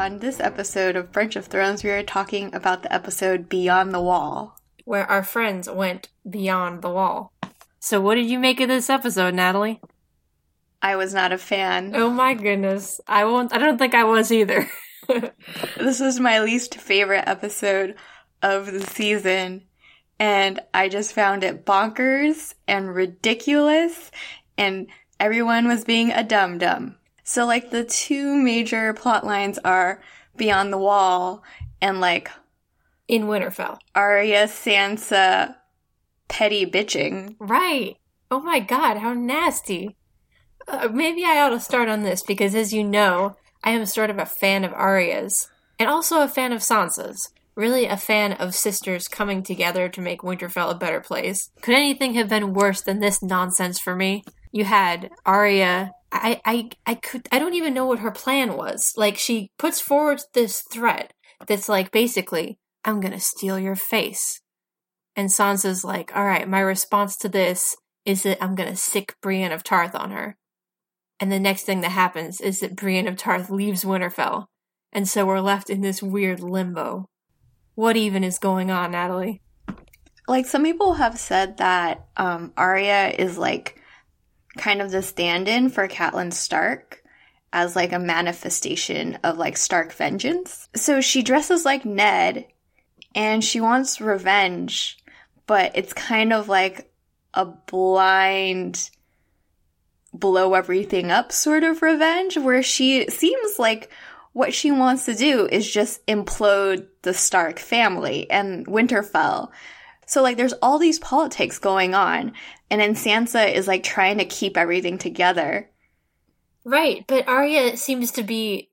on this episode of Brunch of Thrones, we are talking about the episode Beyond the Wall, where our friends went beyond the wall. So, what did you make of this episode, Natalie? I was not a fan. Oh my goodness. I won't I don't think I was either. this was my least favorite episode of the season and I just found it bonkers and ridiculous and everyone was being a dum dum. So like the two major plot lines are Beyond the Wall and like in Winterfell. Arya Sansa petty bitching. Right. Oh my god, how nasty. Uh, maybe I ought to start on this because, as you know, I am sort of a fan of Arya's and also a fan of Sansa's. Really, a fan of sisters coming together to make Winterfell a better place. Could anything have been worse than this nonsense for me? You had Arya. I, I, I could. I don't even know what her plan was. Like she puts forward this threat that's like basically, I'm gonna steal your face. And Sansa's like, all right, my response to this is that I'm gonna sick Brienne of Tarth on her. And the next thing that happens is that Brienne of Tarth leaves Winterfell. And so we're left in this weird limbo. What even is going on, Natalie? Like some people have said that um, Arya is like kind of the stand-in for Catelyn Stark as like a manifestation of like Stark vengeance. So she dresses like Ned and she wants revenge, but it's kind of like a blind blow everything up sort of revenge where she seems like what she wants to do is just implode the Stark family and Winterfell. So like there's all these politics going on and then Sansa is like trying to keep everything together. Right, but Arya seems to be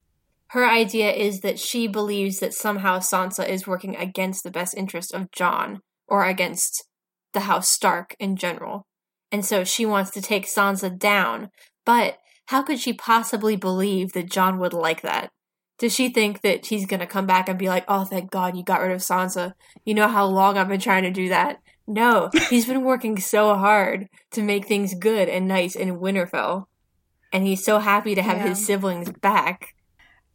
her idea is that she believes that somehow Sansa is working against the best interest of Jon or against the House Stark in general. And so she wants to take Sansa down. But how could she possibly believe that Jon would like that? Does she think that he's going to come back and be like, oh, thank God you got rid of Sansa? You know how long I've been trying to do that? No, he's been working so hard to make things good and nice in Winterfell. And he's so happy to have yeah. his siblings back.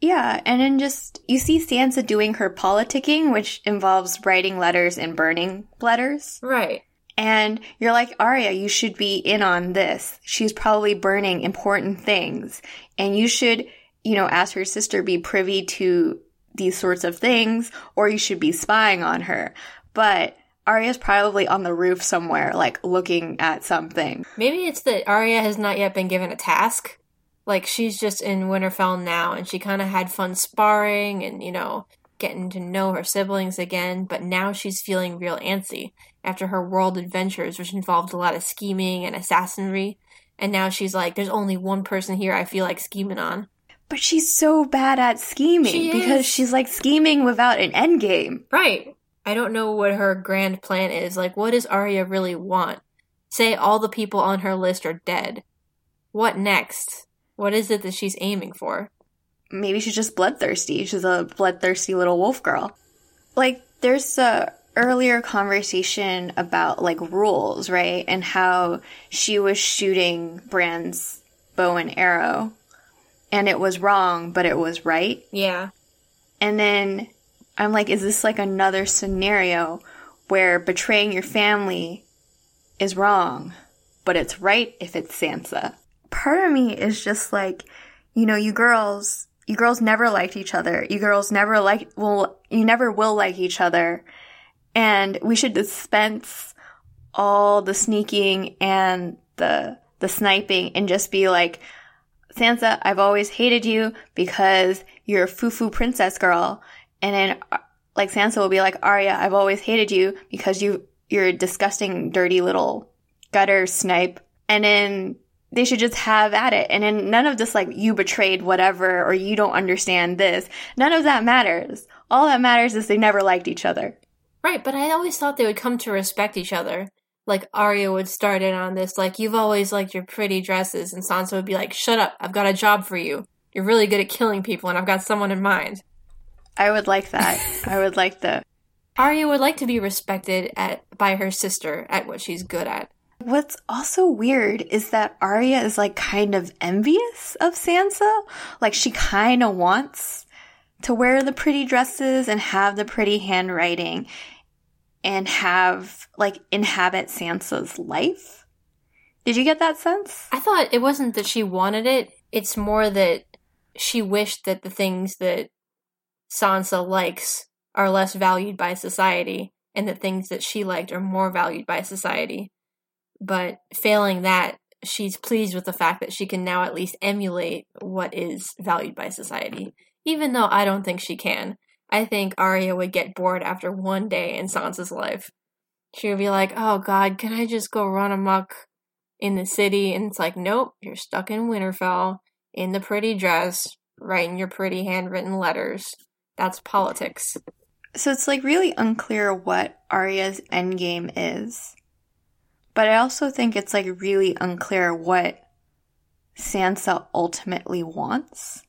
Yeah, and then just you see Sansa doing her politicking, which involves writing letters and burning letters. Right. And you're like, Arya, you should be in on this. She's probably burning important things. And you should, you know, ask her sister be privy to these sorts of things, or you should be spying on her. But Arya's probably on the roof somewhere, like looking at something. Maybe it's that Arya has not yet been given a task. Like she's just in Winterfell now and she kind of had fun sparring and, you know, getting to know her siblings again, but now she's feeling real antsy after her world adventures, which involved a lot of scheming and assassinry. And now she's like, there's only one person here I feel like scheming on. But she's so bad at scheming she because she's like scheming without an end game. Right. I don't know what her grand plan is. Like, what does Arya really want? Say all the people on her list are dead. What next? What is it that she's aiming for? Maybe she's just bloodthirsty. She's a bloodthirsty little wolf girl. Like, there's a earlier conversation about like rules, right? And how she was shooting Bran's bow and arrow and it was wrong, but it was right. Yeah. And then I'm like, is this like another scenario where betraying your family is wrong, but it's right if it's Sansa? Part of me is just like, you know, you girls, you girls never liked each other. You girls never like, well, you never will like each other and we should dispense all the sneaking and the the sniping and just be like Sansa, I've always hated you because you're a foo-foo princess girl. And then uh, like Sansa will be like, Arya, I've always hated you because you you're a disgusting, dirty little gutter snipe. And then they should just have at it. And then none of this like you betrayed whatever or you don't understand this. None of that matters. All that matters is they never liked each other. Right, but I always thought they would come to respect each other. Like Arya would start in on this, like, you've always liked your pretty dresses, and Sansa would be like, shut up, I've got a job for you. You're really good at killing people, and I've got someone in mind. I would like that. I would like that. Arya would like to be respected at by her sister at what she's good at. What's also weird is that Arya is like kind of envious of Sansa. Like she kind of wants to wear the pretty dresses and have the pretty handwriting and have like inhabit Sansa's life. Did you get that sense? I thought it wasn't that she wanted it, it's more that she wished that the things that Sansa likes are less valued by society and the things that she liked are more valued by society. But failing that, she's pleased with the fact that she can now at least emulate what is valued by society. Even though I don't think she can. I think Arya would get bored after one day in Sansa's life. She would be like, oh god, can I just go run amok in the city? And it's like, nope, you're stuck in Winterfell, in the pretty dress, writing your pretty handwritten letters. That's politics. So it's like really unclear what Arya's endgame is. But I also think it's like really unclear what Sansa ultimately wants.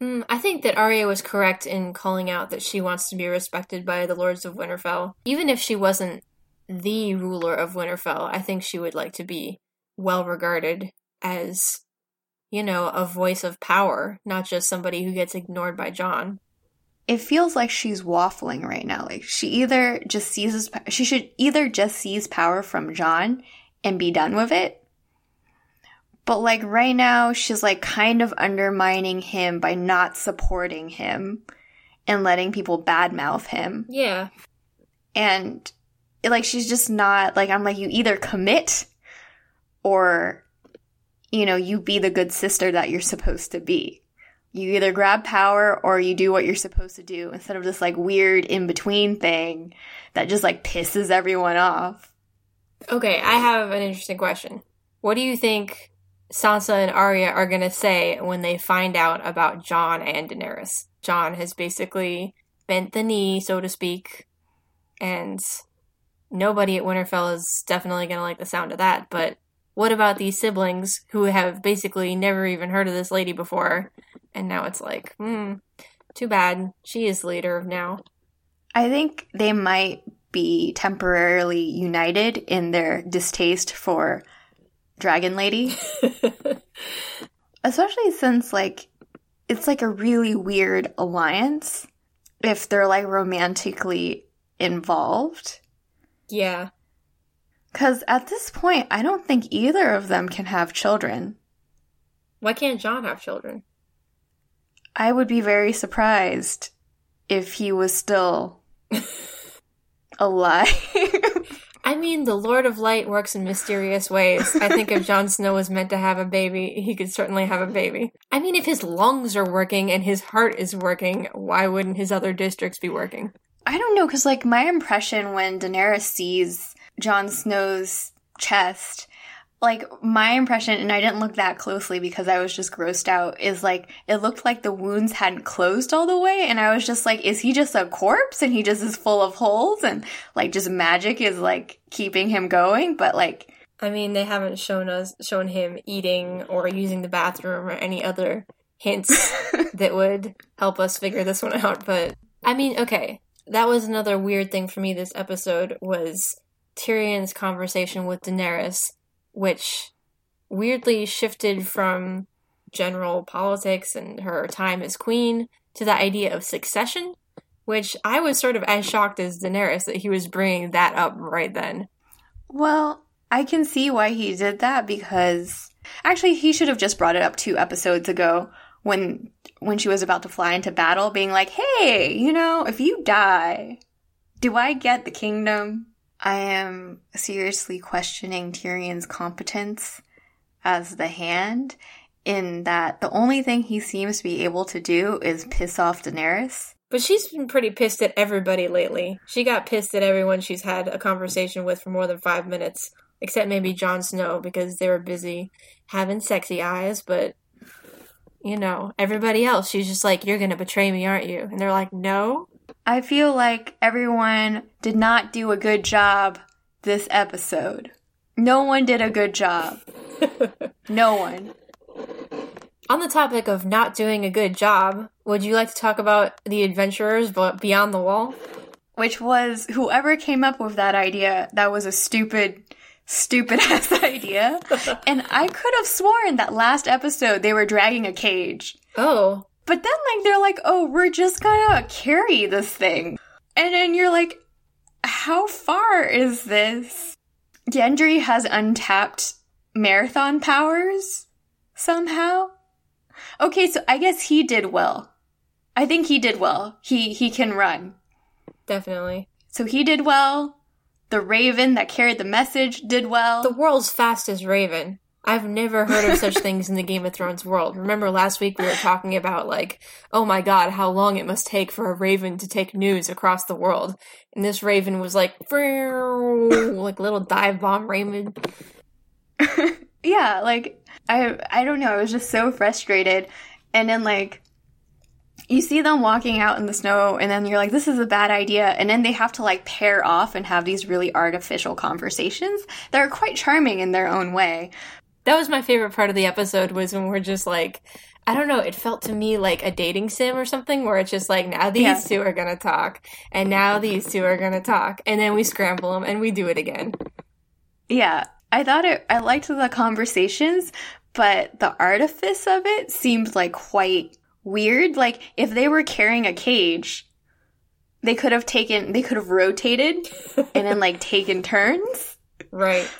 Mm, I think that Arya was correct in calling out that she wants to be respected by the Lords of Winterfell. Even if she wasn't the ruler of Winterfell, I think she would like to be well regarded as, you know, a voice of power, not just somebody who gets ignored by Jon it feels like she's waffling right now. Like she either just seizes, she should either just seize power from Jon and be done with it. But like right now, she's like kind of undermining him by not supporting him and letting people badmouth him. Yeah. And like she's just not like I'm like you either commit or you know, you be the good sister that you're supposed to be you either grab power or you do what you're supposed to do instead of this like weird in between thing that just like pisses everyone off. Okay, I have an interesting question. What do you think Sansa and Arya are going to say when they find out about Jon and Daenerys? Jon has basically bent the knee, so to speak, and nobody at Winterfell is definitely going to like the sound of that, but what about these siblings who have basically never even heard of this lady before and now it's like, hmm, too bad. She is leader now. I think they might be temporarily united in their distaste for Dragon Lady. Especially since, like, it's like a really weird alliance if they're like romantically involved. Yeah. Because at this point, I don't think either of them can have children. Why can't Jon have children? I would be very surprised if he was still alive. I mean, the Lord of Light works in mysterious ways. I think if Jon Snow was meant to have a baby, he could certainly have a baby. I mean, if his lungs are working and his heart is working, why wouldn't his other districts be working? I don't know, because, like, my impression when Daenerys sees Jon Snow's chest like my impression and i didn't look that closely because i was just grossed out is like it looked like the wounds hadn't closed all the way and i was just like is he just a corpse? And he just is full of holes and like just magic is like keeping him going but like i mean they haven't shown us shown him eating or using the bathroom or any other hints that would help us figure this one out but i mean okay. That was another weird thing for me this episode was Tyrion's conversation with Daenerys which weirdly shifted from general politics and her time as queen to the idea of succession, which I was sort of as shocked as Daenerys that he was bringing that up right then. Well, I can see why he did that because actually he should have just brought it up two episodes ago when when she was about to fly into battle being like, "Hey, you know, if you die, do I get the kingdom?" I am seriously questioning Tyrion's competence as the hand in that the only thing he seems to be able to do is piss off Daenerys. But she's been pretty pissed at everybody lately. She got pissed at everyone she's had a conversation with for more than five minutes, except maybe Jon Snow because they were busy having sexy eyes, but you know, everybody else, she's just like, You're gonna betray me, aren't you? And they're like, No. I feel like everyone did not do a good job this episode. No one did a good job. no one. On the topic of not doing a good job, would you like to talk about the adventurers but beyond the wall? Which was whoever came up with that idea, that was a stupid, stupid ass idea. and I could have sworn that last episode they were dragging a cage. Oh. But then, like, they're like, oh, we're just gonna carry this thing. And then you're like, how far is this? Gendry has untapped marathon powers somehow. Okay, so I guess he did well. I think he did well. He he can run. Definitely. So he did well. The raven that carried the message did well. The world's fastest raven. I've never heard of such things in the Game of Thrones world. Remember last week we were talking about like, oh my god, how long it must take for a raven to take news across the world. And this raven was like like a little dive bomb raven. yeah, like I I don't know, I was just so frustrated. And then like you see them walking out in the snow and then you're like this is a bad idea and then they have to like pair off and have these really artificial conversations that are quite charming in their own way that was my favorite part of the episode was when we're just like I don't know, it felt to me like a dating sim or something where it's just like now these yeah. two are going to talk and now these two are going to talk and then we scramble them and we do it again. Yeah, I thought it I liked the conversations, but the artifice of it seemed like quite weird. Like if they were carrying a cage, they could have taken they could have rotated and then like taken turns. Right.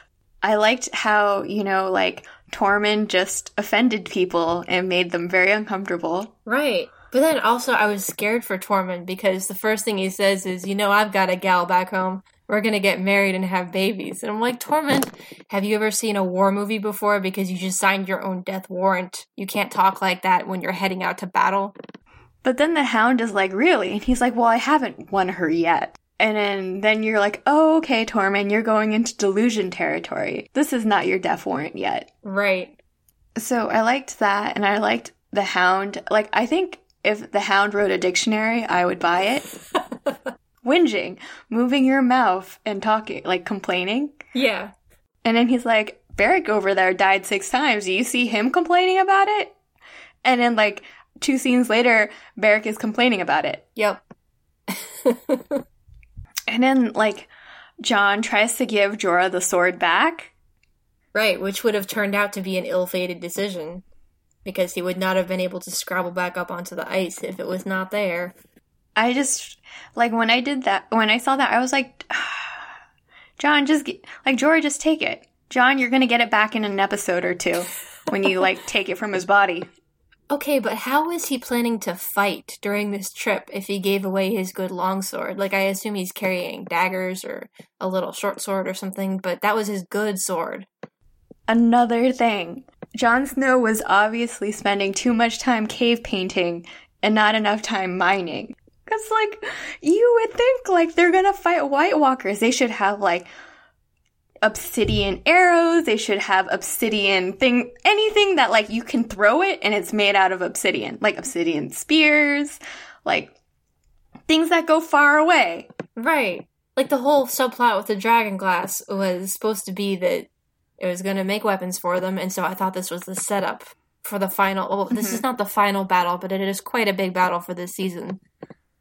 I liked how, you know, like Tormund just offended people and made them very uncomfortable. Right. But then also I was scared for Tormund because the first thing he says is, "You know, I've got a gal back home we're gonna get married and have babies. And I'm like, Tormund, have you ever seen a war movie before? Because you just signed your own death warrant. You can't talk like that when you're heading out to battle. But then the hound is like, really? And he's like, well, I haven't won her yet. And then, then you're like, oh, okay, Tormund, you're going into delusion territory. This is not your death warrant yet. Right. So I liked that, and I liked the hound. Like, I think if the hound wrote a dictionary, I would buy it. whinging, moving your mouth and talking, like complaining. Yeah. And then he's like, Beric over there died six times. Do you see him complaining about it? And then, like, two scenes later, Beric is complaining about it. Yep. and then, like, Jon tries to give Jorah the sword back. Right, which would have turned out to be an ill fated decision because he would not have been able to scrabble back up onto the ice if it was not there. I just like when I did that when I saw that I was like Jon just get, like Jorah just take it. Jon, you're going to get it back in an episode or two when you like take it from his body. Okay, but how is he planning to fight during this trip if he gave away his good longsword? Like I assume he's carrying daggers or a little short sword or something, but that was his good sword. Another thing. Jon Snow was obviously spending too much time cave painting and not enough time mining. Cause like, you would think like they're gonna fight White Walkers. They should have like obsidian arrows. They should have obsidian thing, anything that like you can throw it and it's made out of obsidian, like obsidian spears, like things that go far away. Right. Like the whole subplot with the dragon glass was supposed to be that it was going to make weapons for them, and so I thought this was the setup for the final. Well, this mm-hmm. is not the final battle, but it is quite a big battle for this season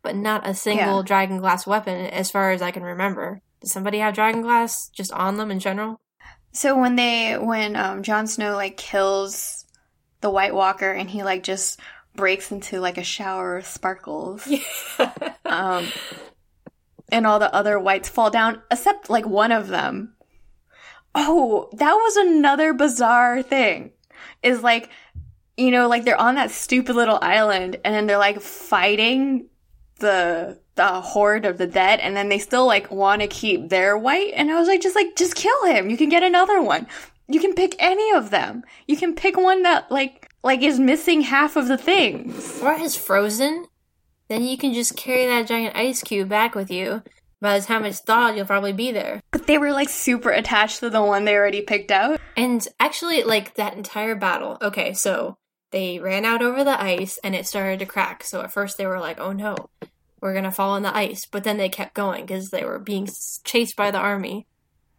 but not a single yeah. dragon glass weapon as far as I can remember. Does somebody have dragon glass just on them in general? So when they when um Jon Snow like kills the White Walker and he like just breaks into like a shower of sparkles. Yeah. um and all the other whites fall down except like one of them. Oh, that was another bizarre thing. Is like you know, like they're on that stupid little island and then they're like fighting the the horde of the dead and then they still like want to keep their white and I was like just like just kill him. You can get another one. You can pick any of them. You can pick one that like like is missing half of the things. Or is frozen. Then you can just carry that giant ice cube back with you. By the time it's thawed, you'll probably be there. But they were like super attached to the one they already picked out. And actually, like that entire battle. Okay, so they ran out over the ice and it started to crack. So at first they were like, oh no, we're going to fall on the ice. But then they kept going because they were being chased by the army.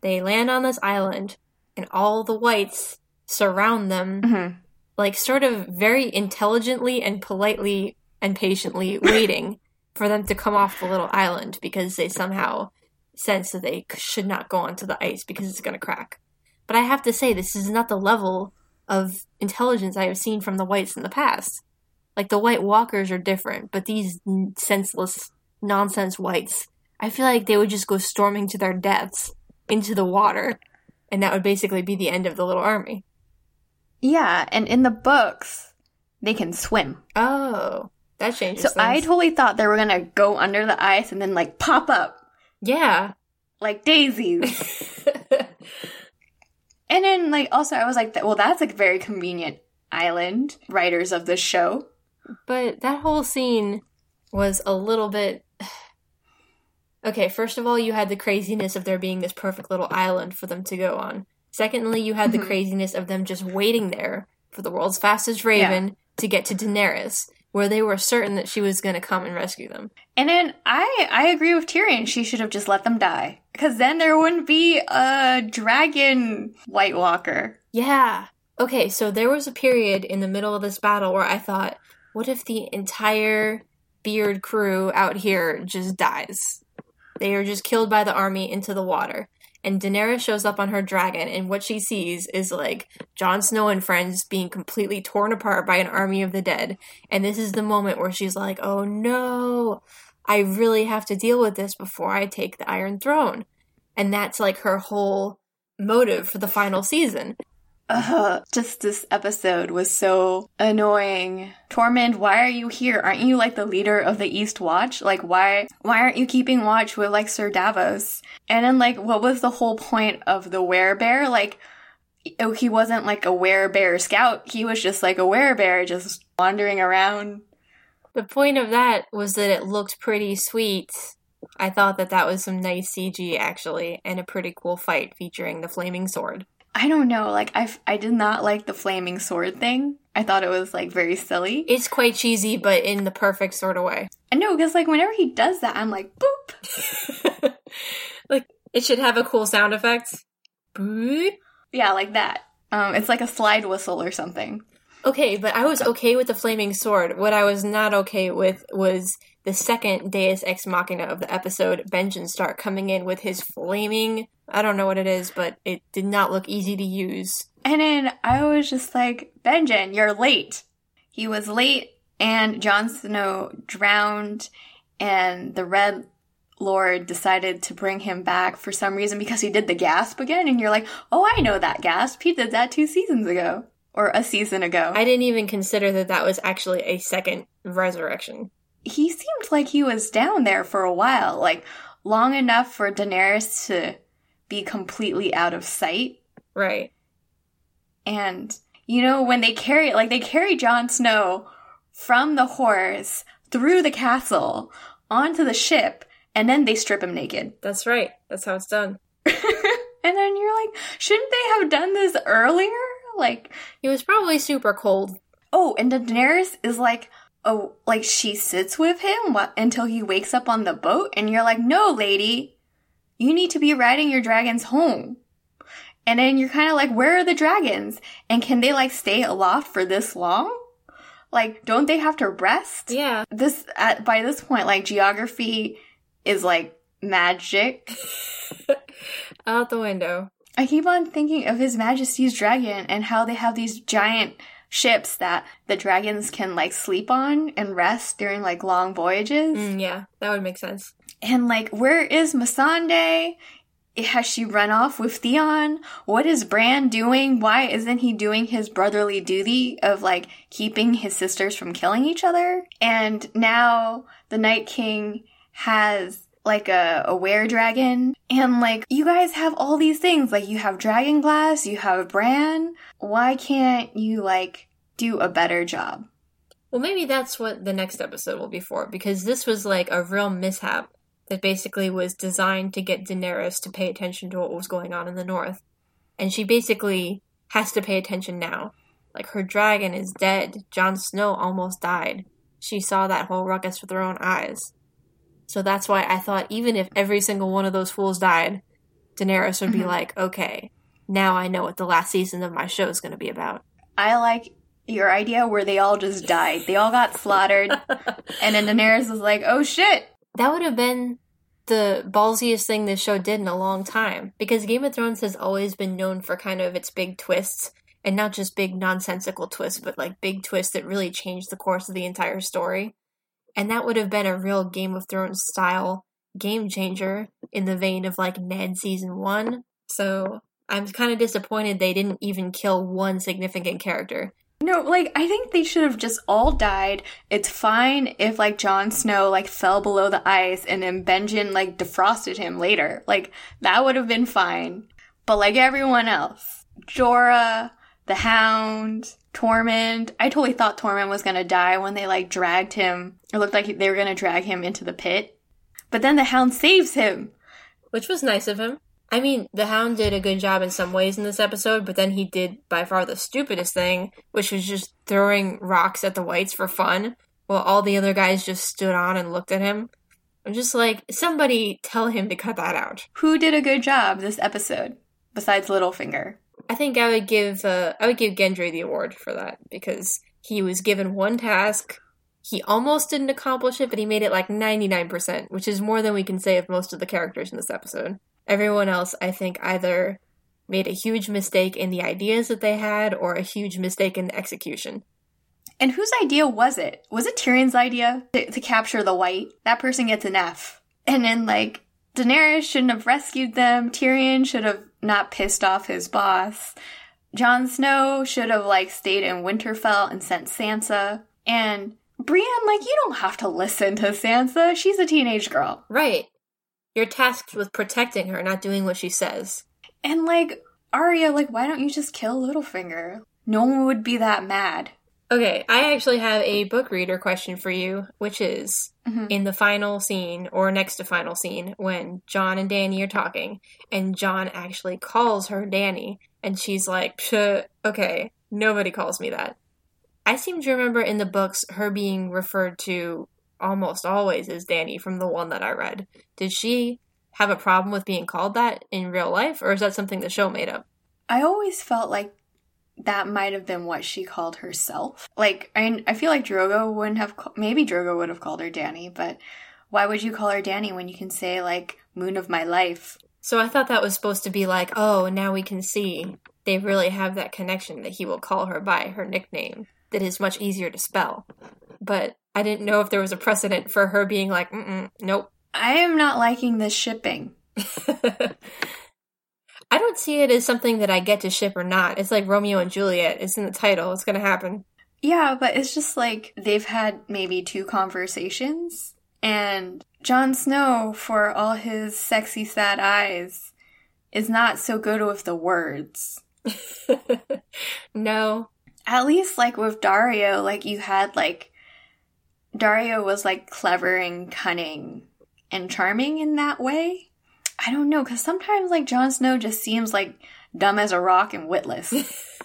They land on this island and all the whites surround them, mm-hmm. like sort of very intelligently and politely and patiently waiting for them to come off the little island because they somehow sense that they should not go onto the ice because it's going to crack. But I have to say, this is not the level of intelligence I have seen from the whites in the past. Like the White Walkers are different, but these senseless nonsense whites, I feel like they would just go storming to their deaths into the water, and that would basically be the end of the little army. Yeah, and in the books, they can swim. Oh, that changes. So things. I totally thought they were gonna go under the ice and then like pop up yeah. like daisies. and then like also I was like, well, that's a very convenient island. Writers of the show. But that whole scene was a little bit. Okay, first of all, you had the craziness of there being this perfect little island for them to go on. Secondly, you had the Mhm. craziness of them just waiting there for the world's fastest raven to get to Daenerys, where they were certain that she was going to come and rescue them. And then I I agree with Tyrion. She should have just let them die because then there wouldn't be a dragon White Walker. Yeah. Okay, so there was a period in the middle of this battle where I thought, what if the entire beard crew out here just dies? They are just killed by the army into the water. And Daenerys shows up on her dragon, and what she sees is like Jon Snow and friends being completely torn apart by an army of the dead. And this is the moment where she's like, oh no, I really have to deal with this before I take the Iron Throne. And that's like her whole motive for the final season. Ugh, just this episode was so annoying. Tormund, why are you here? Aren't you like the leader of the East Watch? Like why why aren't you keeping watch with like Sir Davos? And then like what was the whole point of the werebear? Like oh, he wasn't like a werebear scout. He was just like a werebear just wandering around. The point of that was that it looked pretty sweet. I thought that that was some nice CG actually, and a pretty cool fight featuring the flaming sword. I don't know, like I I did not like the flaming sword thing. I thought it was like very silly. It's quite cheesy, but in the perfect sort of way. I know because like whenever he does that, I'm like boop. like it should have a cool sound effect. Boop. Yeah, like that. Um, it's like a slide whistle or something. Okay, but I was okay with the flaming sword. What I was not okay with was the second Deus Ex Machina of the episode, Benjen Stark coming in with his flaming. I don't know what it is, but it did not look easy to use. And then I was just like, Benjen, you're late. He was late, and Jon Snow drowned, and the Red Lord decided to bring him back for some reason because he did the gasp again. And you're like, oh, I know that gasp. He did that two seasons ago, or a season ago. I didn't even consider that that was actually a second resurrection. he seemed like he was down there for a while, like long enough for Daenerys to be completely out of sight. Right. And you know, when they carry like they carry Jon Snow from the horse through the castle onto the ship, and then they strip him naked. That's right. That's how it's done. and then you're like, shouldn't they have done this earlier? Like, He was probably super cold. oh, and Daenerys is like, oh, like she sits with him until he wakes up on the boat, and you're like, no, lady, you need to be riding your dragons home. And then you're kind of like, where are the dragons? And can they like stay aloft for this long? Like, don't they have to rest? Yeah. This at by this point, like geography is like magic. Out the window. I keep on thinking of His Majesty's dragon and how they have these giant ships that the dragons can like sleep on and rest during like long voyages. Mm, yeah, that would make sense. And like, where is Missandei? Has she run off with Theon? What is Bran doing? Why isn't he doing his brotherly duty of like keeping his sisters from killing each other? And now the Night King has like a, a were dragon. And like, you guys have all these things. Like, you have Dragon Glass, you have Bran. Why can't you like do a better job? Well, maybe that's what the next episode will be for, because this was like a real mishap that basically was designed to get Daenerys to pay attention to what was going on in the north. And she basically has to pay attention now. Like, her dragon is dead. Jon Snow almost died. She saw that whole ruckus with her own eyes. So that's why I thought even if every single one of those fools died, Daenerys would be Mhm. like, okay, now I know what the last season of my show is going to be about. I like your idea where they all just died. They all got slaughtered. and then Daenerys was like, oh shit. That would have been the ballsiest thing this show did in a long time because Game of Thrones has always been known for kind of its big twists and not just big nonsensical twists, but like big twists that really changed the course of the entire story. And that would have been a real Game of Thrones style game changer in the vein of like Ned season one. So I'm kind of disappointed they didn't even kill one significant character. No, like I think they should have just all died. It's fine if like Jon Snow like fell below the ice and then Benjen like defrosted him later. Like that would have been fine. But like everyone else, Jorah, the Hound, Tormund. I totally thought Tormund was gonna die when they like dragged him. It looked like they were gonna drag him into the pit. But then the Hound saves him. Which was nice of him. I mean, the Hound did a good job in some ways in this episode, but then he did by far the stupidest thing, which was just throwing rocks at the whites for fun, while all the other guys just stood on and looked at him. I'm just like, somebody tell him to cut that out. Who did a good job this episode besides Littlefinger? I think I would give uh, I would give Gendry the award for that because he was given one task. He almost didn't accomplish it, but he made it like 99%, which is more than we can say of most of the characters in this episode. Everyone else, I think, either made a huge mistake in the ideas that they had or a huge mistake in the execution. And whose idea was it? Was it Tyrion's idea to, to capture the white? That person gets an F. And then, like, Daenerys shouldn't have rescued them. Tyrion should have not pissed off his boss. Jon Snow should have, like, stayed in Winterfell and sent Sansa. And Brienne, like, you don't have to listen to Sansa. She's a teenage girl. Right. You're tasked with protecting her, not doing what she says. And like Arya, like why don't you just kill Littlefinger? No one would be that mad. Okay, I actually have a book reader question for you, which is Mhm. in the final scene or next to final scene when Jon and Dany are talking, and Jon actually calls her Dany, and she's like, "Okay, nobody calls me that." I seem to remember in the books her being referred to almost always as Dany from the one that I read. Did she have a problem with being called that in real life, or is that something the show made up? I always felt like that might have been what she called herself. Like I, I feel like Drogo wouldn't have. Maybe Drogo would have called her Dany, but why would you call her Dany when you can say like Moon of My Life? So I thought that was supposed to be like, oh, now we can see they really have that connection that he will call her by her nickname that is much easier to spell. But I didn't know if there was a precedent for her being like, mm nope. I am not liking this shipping. I don't see it as something that I get to ship or not. It's like Romeo and Juliet. It's in the title. It's going to happen. Yeah, but it's just like they've had maybe two conversations, and Jon Snow, for all his sexy, sad eyes, is not so good with the words. no. At least, like with Daario, like you had like Daario was like clever and cunning and charming in that way. I don't know, because sometimes like Jon Snow just seems like dumb as a rock and witless.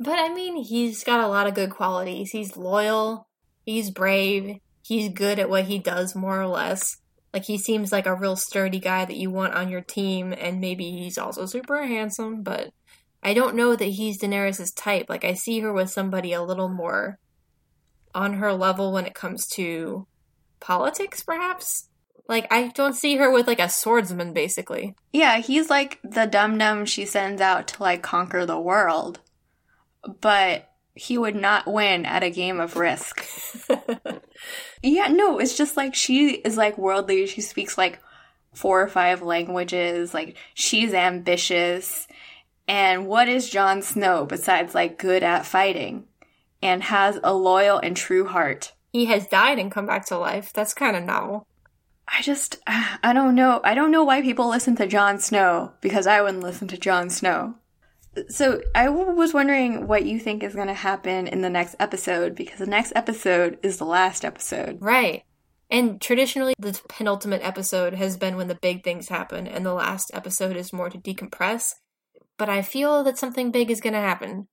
But I mean, he's got a lot of good qualities. He's loyal, he's brave, he's good at what he does, more or less. Like, he seems like a real sturdy guy that you want on your team, and maybe he's also super handsome, but I don't know that he's Daenerys' type. Like, I see her with somebody a little more on her level when it comes to politics, perhaps. Like, I don't see her with like a swordsman, basically. yeah, he's like the dum dum she sends out to like conquer the world, but he would not win at a game of risk. Yeah, no, it's just like she is like worldly. She speaks like four or five languages. Like she's ambitious. And what is Jon Snow besides like good at fighting and has a loyal and true heart? he has died and come back to life. That's kind of novel. I just, I don't know. I don't know why people listen to Jon Snow because I wouldn't listen to Jon Snow. So I was wondering what you think is going to happen in the next episode because the next episode is the last episode. Right. And traditionally, the penultimate episode has been when the big things happen, and the last episode is more to decompress. But I feel that something big is going to happen.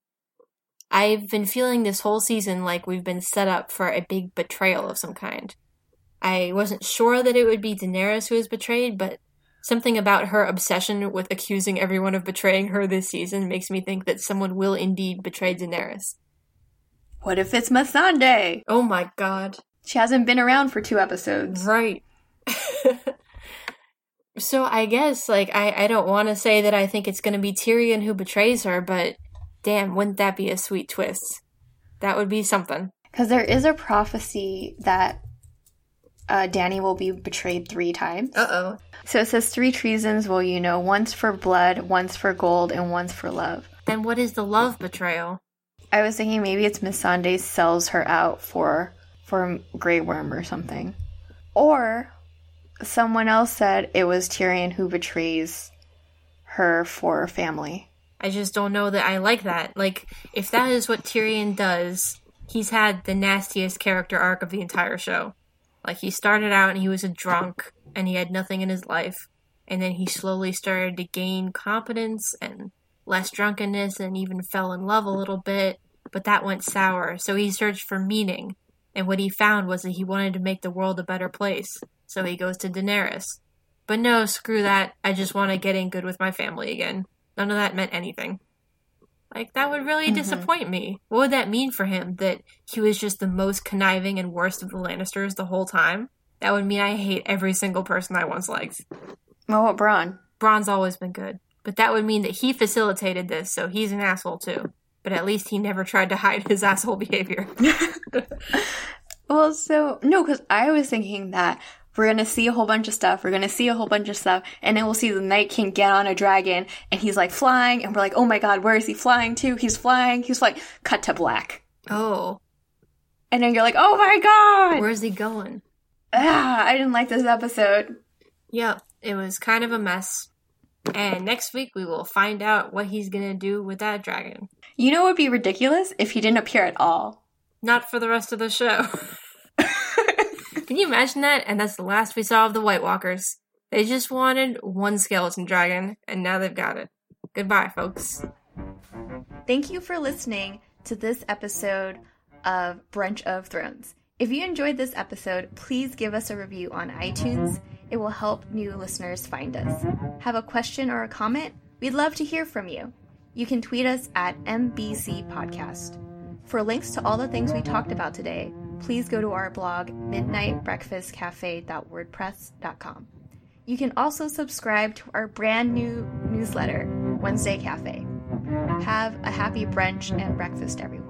I've been feeling this whole season like we've been set up for a big betrayal of some kind. I wasn't sure that it would be Daenerys who was betrayed, but something about her obsession with accusing everyone of betraying her this season makes me think that someone will indeed betray Daenerys. What if it's Missandei? Oh my god. She hasn't been around for two episodes. Right. so I guess like I, I don't want to say that I think it's going to be Tyrion who betrays her, but Damn, wouldn't that be a sweet twist? That would be something. Because there is a prophecy that uh, Dany will be betrayed three times. Uh oh. So it says three treasons will you know once for blood, once for gold, and once for love. Then what is the love betrayal? I was thinking maybe it's Missandei sells her out for for Grey Worm or something. Or someone else said it was Tyrion who betrays her for family. I just don't know that I like that. Like, if that is what Tyrion does, he's had the nastiest character arc of the entire show. Like, he started out and he was a drunk and he had nothing in his life. And then he slowly started to gain competence and less drunkenness and even fell in love a little bit. But that went sour. So he searched for meaning. And what he found was that he wanted to make the world a better place. So he goes to Daenerys. But no, screw that. I just want to get in good with my family again. None of that meant anything. Like, that would really mm-hmm. disappoint me. What would that mean for him? That he was just the most conniving and worst of the Lannisters the whole time? That would mean I hate every single person I once liked. Well, what Bronn? Bronn's always been good. But that would mean that he facilitated this, so he's an asshole too. But at least he never tried to hide his asshole behavior. well, so, no, because I was thinking that we're gonna see a whole bunch of stuff. We're gonna see a whole bunch of stuff, and then we'll see the Night King get on a dragon, and he's like flying, and we're like, oh my god, where is he flying to? He's flying. He's like, cut to black. Oh. And then you're like, oh my god, where's he going? Ah, I didn't like this episode. Yep, it was kind of a mess. And next week we will find out what he's gonna do with that dragon. You know, it would be ridiculous if he didn't appear at all. Not for the rest of the show. Can you imagine that? And that's the last we saw of the White Walkers. They just wanted one skeleton dragon, and now they've got it. Goodbye, folks. Thank you for listening to this episode of Brunch of Thrones. If you enjoyed this episode, please give us a review on iTunes. It will help new listeners find us. Have a question or a comment? We'd love to hear from you. You can tweet us at MBC Podcast. For links to all the things we talked about today, please go to our blog, midnightbreakfastcafe.wordpress.com. You can also subscribe to our brand new newsletter, Wednesday Cafe. Have a happy brunch and breakfast, everyone.